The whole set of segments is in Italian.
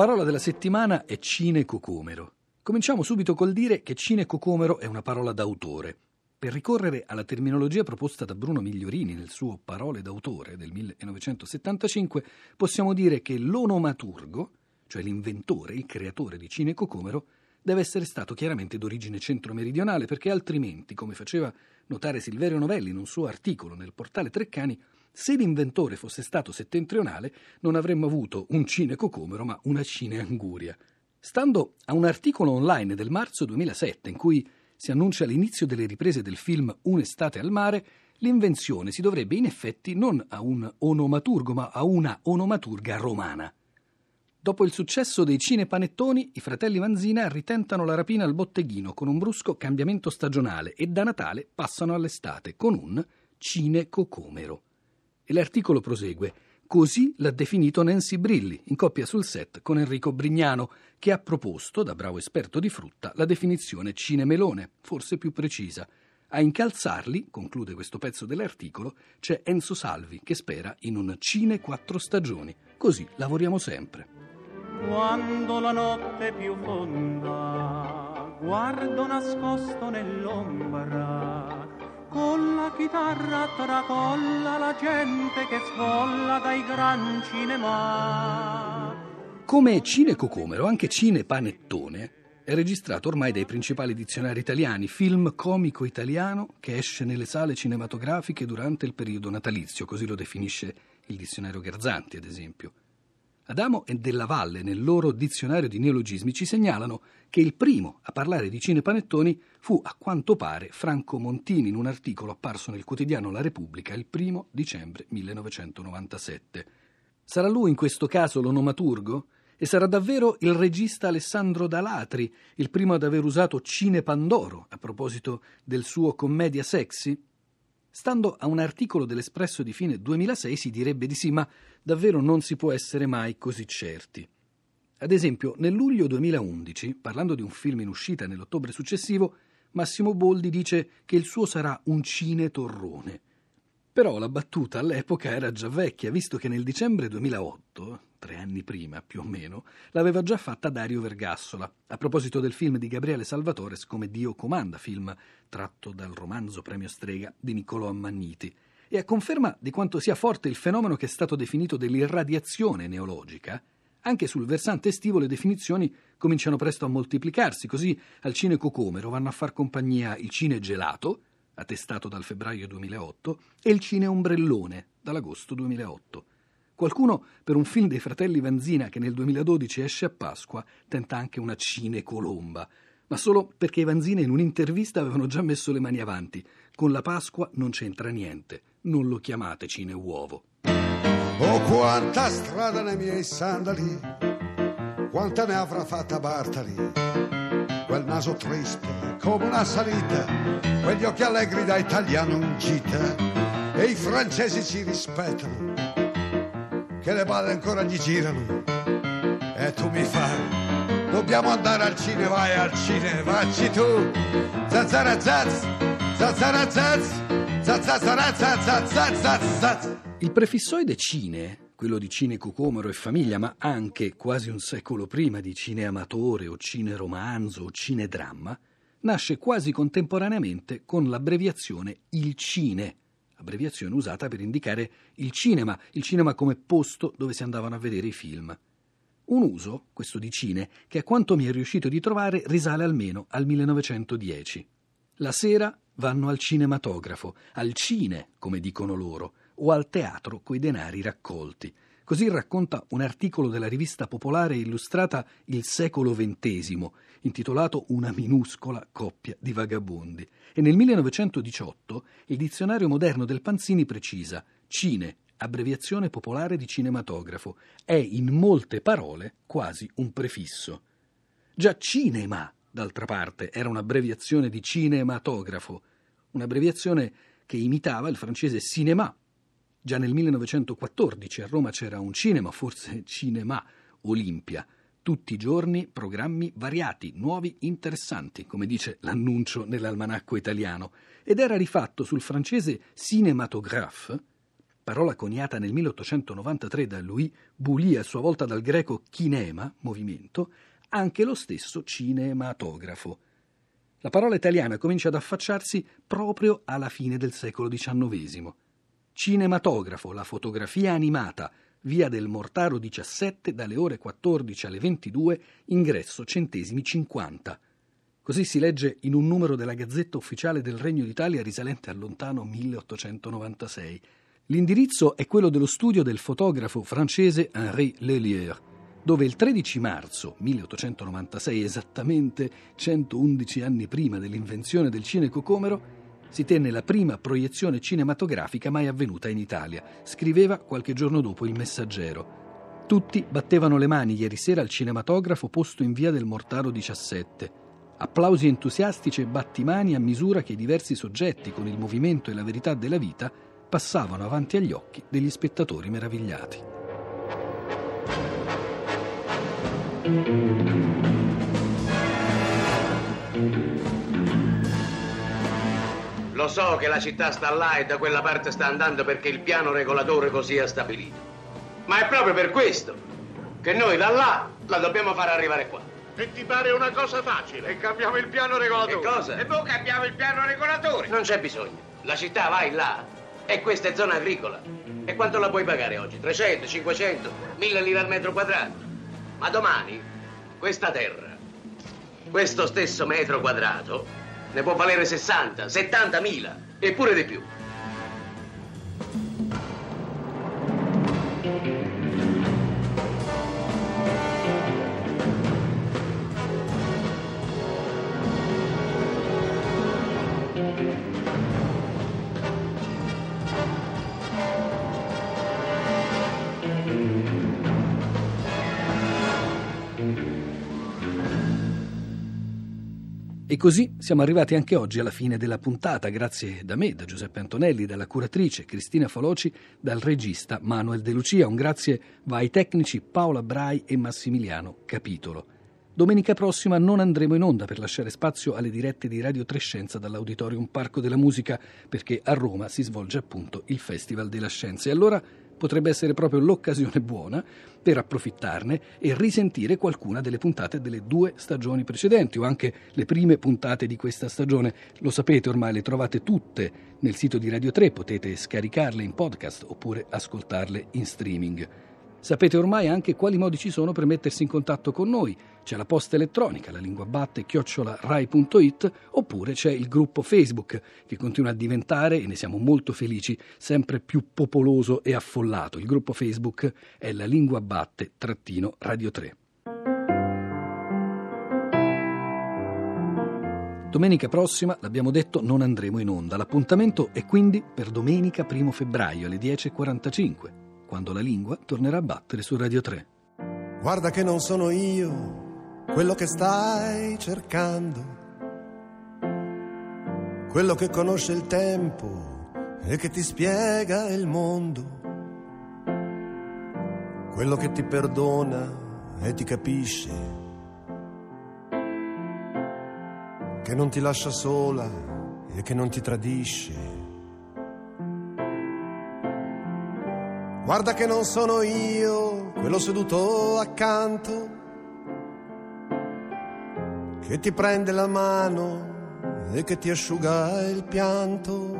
parola della settimana è cinecocomero. Cominciamo subito col dire che cinecocomero è una parola d'autore. Per ricorrere alla terminologia proposta da Bruno Migliorini nel suo Parole d'autore del 1975, possiamo dire che l'onomaturgo, cioè l'inventore, il creatore di cinecocomero, deve essere stato chiaramente d'origine centro-meridionale, perché altrimenti, come faceva notare Silverio Novelli in un suo articolo nel portale Treccani, se l'inventore fosse stato settentrionale non avremmo avuto un cine cocomero ma una cine anguria. Stando a un articolo online del marzo 2007 in cui si annuncia l'inizio delle riprese del film Un'estate al mare, l'invenzione si dovrebbe in effetti non a un onomaturgo ma a una onomaturga romana. Dopo il successo dei cinepanettoni, i fratelli Manzina ritentano la rapina al botteghino con un brusco cambiamento stagionale e da Natale passano all'estate con un cine cocomero. E l'articolo prosegue. Così l'ha definito Nancy Brilli, in coppia sul set con Enrico Brignano, che ha proposto, da bravo esperto di frutta, la definizione cinemelone, forse più precisa. A incalzarli, conclude questo pezzo dell'articolo, c'è Enzo Salvi, che spera in un cine quattro stagioni. Così lavoriamo sempre. Quando la notte è più fonda, guardo nascosto nell'ombra con la chitarra tracolla la gente che sfolla dai gran cinema. Come Cine Cocomero, anche Cine Panettone è registrato ormai dai principali dizionari italiani, film comico italiano che esce nelle sale cinematografiche durante il periodo natalizio, così lo definisce il dizionario Garzanti, ad esempio. Adamo e Della Valle, nel loro dizionario di neologismi, ci segnalano che il primo a parlare di cinepanettoni fu, a quanto pare, Franco Montini in un articolo apparso nel quotidiano La Repubblica il primo dicembre 1997. Sarà lui in questo caso l'onomaturgo? E sarà davvero il regista Alessandro Dalatri il primo ad aver usato Cine Pandoro a proposito del suo commedia sexy? Stando a un articolo dell'Espresso di fine 2006 si direbbe di sì, ma davvero non si può essere mai così certi. Ad esempio, nel luglio 2011, parlando di un film in uscita nell'ottobre successivo, Massimo Boldi dice che il suo sarà un cine torrone. Però la battuta all'epoca era già vecchia, visto che nel dicembre 2008, tre anni prima più o meno, l'aveva già fatta Dario Vergassola, a proposito del film di Gabriele Salvatores come Dio comanda, film tratto dal romanzo Premio Strega di Niccolò Ammanniti, e a conferma di quanto sia forte il fenomeno che è stato definito dell'irradiazione neologica, anche sul versante estivo le definizioni cominciano presto a moltiplicarsi, così al cine cocomero vanno a far compagnia il cine gelato, attestato dal febbraio 2008, e il cine ombrellone, dall'agosto 2008. Qualcuno, per un film dei fratelli Vanzina che nel 2012 esce a Pasqua, tenta anche una cine colomba, ma solo perché i Vanzina in un'intervista avevano già messo le mani avanti. Con la Pasqua non c'entra niente, non lo chiamate cine uovo. Oh, quanta strada nei miei sandali, quanta ne avrà fatta Bartali, quel naso triste come una salita, quegli occhi allegri da italiano in gita, e i francesi ci rispettano che le balle ancora gli girano e tu mi fai dobbiamo andare al cinema vai al cinema vacci tu zazzara zazz il prefissoide cine quello di cine cocomero e famiglia, ma anche quasi un secolo prima di cine amatore o cine romanzo o cine dramma, nasce quasi contemporaneamente con l'abbreviazione il cine, abbreviazione usata per indicare il cinema, il cinema come posto dove si andavano a vedere i film. Un uso, questo di cine, che a quanto mi è riuscito di trovare risale almeno al 1910. La sera vanno al cinematografo, al cine, come dicono loro, o al teatro coi denari raccolti. Così racconta un articolo della rivista popolare illustrata Il secolo XX, intitolato Una minuscola coppia di vagabondi. E nel 1918 il dizionario moderno del Panzini precisa Cine, abbreviazione popolare di cinematografo, è in molte parole quasi un prefisso. Già cinema, d'altra parte, era un'abbreviazione di cinematografo, un'abbreviazione che imitava il francese cinéma, Già nel 1914 a Roma c'era un cinema, forse Cinema Olimpia. Tutti i giorni programmi variati, nuovi, interessanti, come dice l'annuncio nell'almanacco italiano, ed era rifatto sul francese cinématographe, parola coniata nel 1893 da Louis Bouli, a sua volta dal greco kinema, movimento, anche lo stesso cinematografo. La parola italiana comincia ad affacciarsi proprio alla fine del secolo XIX. Cinematografo, la fotografia animata, via del Mortaro 17 dalle ore 14 alle 22, ingresso centesimi 50. Così si legge in un numero della Gazzetta Ufficiale del Regno d'Italia risalente al lontano 1896. L'indirizzo è quello dello studio del fotografo francese Henri Lelière, dove il 13 marzo 1896, esattamente 111 anni prima dell'invenzione del cinecocomero, si tenne la prima proiezione cinematografica mai avvenuta in Italia, scriveva qualche giorno dopo il Messaggero. Tutti battevano le mani ieri sera al cinematografo posto in via del Mortaro 17. Applausi entusiastici e battimani a misura che i diversi soggetti, con il movimento e la verità della vita, passavano avanti agli occhi degli spettatori meravigliati. Lo so che la città sta là e da quella parte sta andando perché il piano regolatore così ha stabilito. Ma è proprio per questo che noi da là la dobbiamo far arrivare qua. E ti pare una cosa facile? E cambiamo il piano regolatore. Che cosa? E poi cambiamo il piano regolatore. Non c'è bisogno. La città va in là e questa è zona agricola. E quanto la puoi pagare oggi? 300, 500, 1000 lire al metro quadrato? Ma domani questa terra, questo stesso metro quadrato, ne può valere 60, 70 mila e pure di più. E così siamo arrivati anche oggi alla fine della puntata, grazie da me, da Giuseppe Antonelli, dalla curatrice Cristina Faloci, dal regista Manuel De Lucia. Un grazie va ai tecnici Paola Brai e Massimiliano Capitolo. Domenica prossima non andremo in onda per lasciare spazio alle dirette di Radio Trescenza dall'Auditorium Parco della Musica, perché a Roma si svolge appunto il Festival della Scienza. E allora potrebbe essere proprio l'occasione buona per approfittarne e risentire qualcuna delle puntate delle due stagioni precedenti o anche le prime puntate di questa stagione. Lo sapete ormai, le trovate tutte nel sito di Radio 3, potete scaricarle in podcast oppure ascoltarle in streaming. Sapete ormai anche quali modi ci sono per mettersi in contatto con noi. C'è la posta elettronica, la lingua batte chiocciolarai.it, oppure c'è il gruppo Facebook che continua a diventare, e ne siamo molto felici, sempre più popoloso e affollato. Il gruppo Facebook è la lingua batte trattino Radio 3. Domenica prossima, l'abbiamo detto, non andremo in onda. L'appuntamento è quindi per domenica 1 febbraio alle 10.45 quando la lingua tornerà a battere su Radio 3. Guarda che non sono io quello che stai cercando, quello che conosce il tempo e che ti spiega il mondo, quello che ti perdona e ti capisce, che non ti lascia sola e che non ti tradisce Guarda che non sono io quello seduto accanto che ti prende la mano e che ti asciuga il pianto.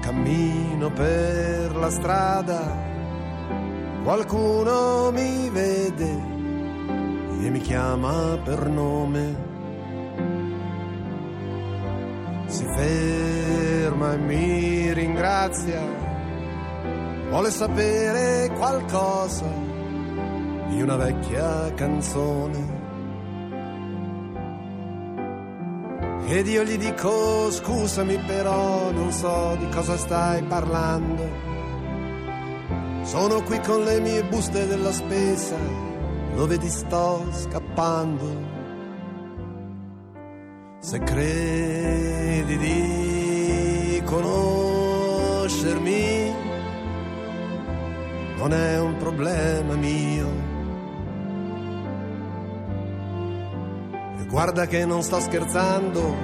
Cammino per la strada, qualcuno mi vede e mi chiama per nome. Si ferma e mi ringrazia vuole sapere qualcosa di una vecchia canzone. Ed io gli dico scusami però non so di cosa stai parlando. Sono qui con le mie buste della spesa, lo vedi sto scappando. Se credi di conoscermi, non è un problema mio. E guarda che non sto scherzando,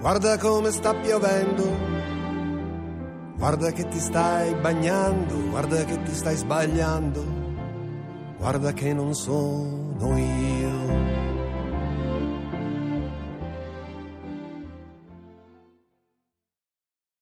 guarda come sta piovendo, Guarda che ti stai bagnando, guarda che ti stai sbagliando, guarda che non sono io.